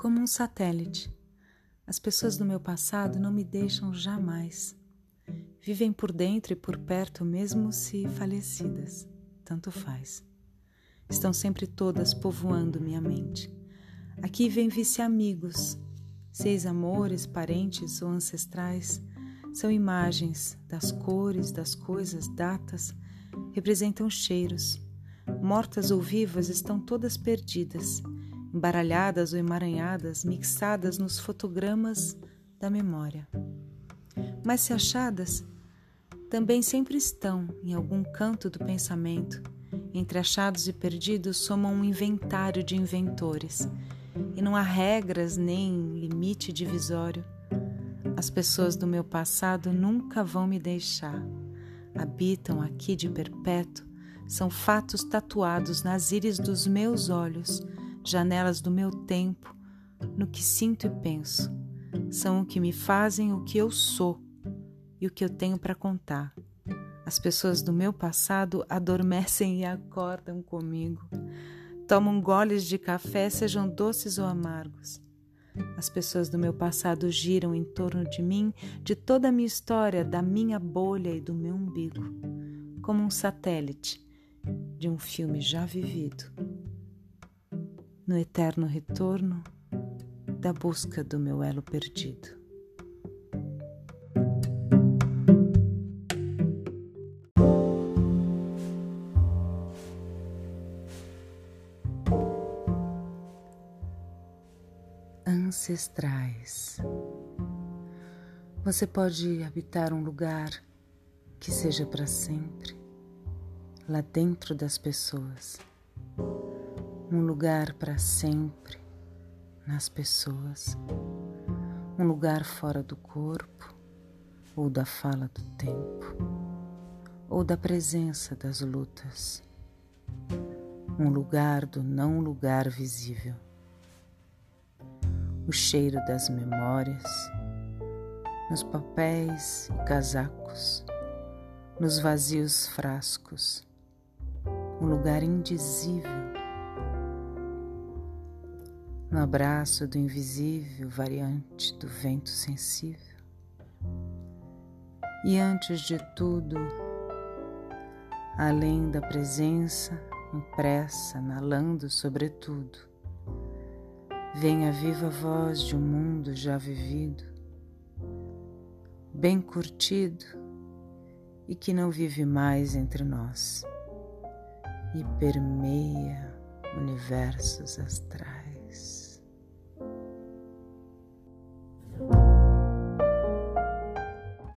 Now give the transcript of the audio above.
como um satélite. As pessoas do meu passado não me deixam jamais. Vivem por dentro e por perto, mesmo se falecidas. Tanto faz. Estão sempre todas povoando minha mente. Aqui vem vice-amigos, seis amores, parentes ou ancestrais. São imagens das cores, das coisas, datas, representam cheiros. Mortas ou vivas estão todas perdidas, embaralhadas ou emaranhadas, mixadas nos fotogramas da memória. Mas se achadas, também sempre estão em algum canto do pensamento. Entre achados e perdidos somam um inventário de inventores, e não há regras nem limite divisório. As pessoas do meu passado nunca vão me deixar. Habitam aqui de perpétuo, são fatos tatuados nas íris dos meus olhos, janelas do meu tempo, no que sinto e penso. São o que me fazem o que eu sou e o que eu tenho para contar. As pessoas do meu passado adormecem e acordam comigo. Tomam goles de café, sejam doces ou amargos. As pessoas do meu passado giram em torno de mim, de toda a minha história, da minha bolha e do meu umbigo, como um satélite de um filme já vivido. No eterno retorno da busca do meu elo perdido. ancestrais. Você pode habitar um lugar que seja para sempre, lá dentro das pessoas. Um lugar para sempre nas pessoas. Um lugar fora do corpo ou da fala do tempo ou da presença das lutas. Um lugar do não lugar visível o cheiro das memórias, nos papéis e casacos, nos vazios frascos, um lugar indizível, no abraço do invisível variante do vento sensível. E antes de tudo, além da presença impressa na lando sobretudo, Vem a viva voz de um mundo já vivido, bem curtido e que não vive mais entre nós e permeia universos astrais.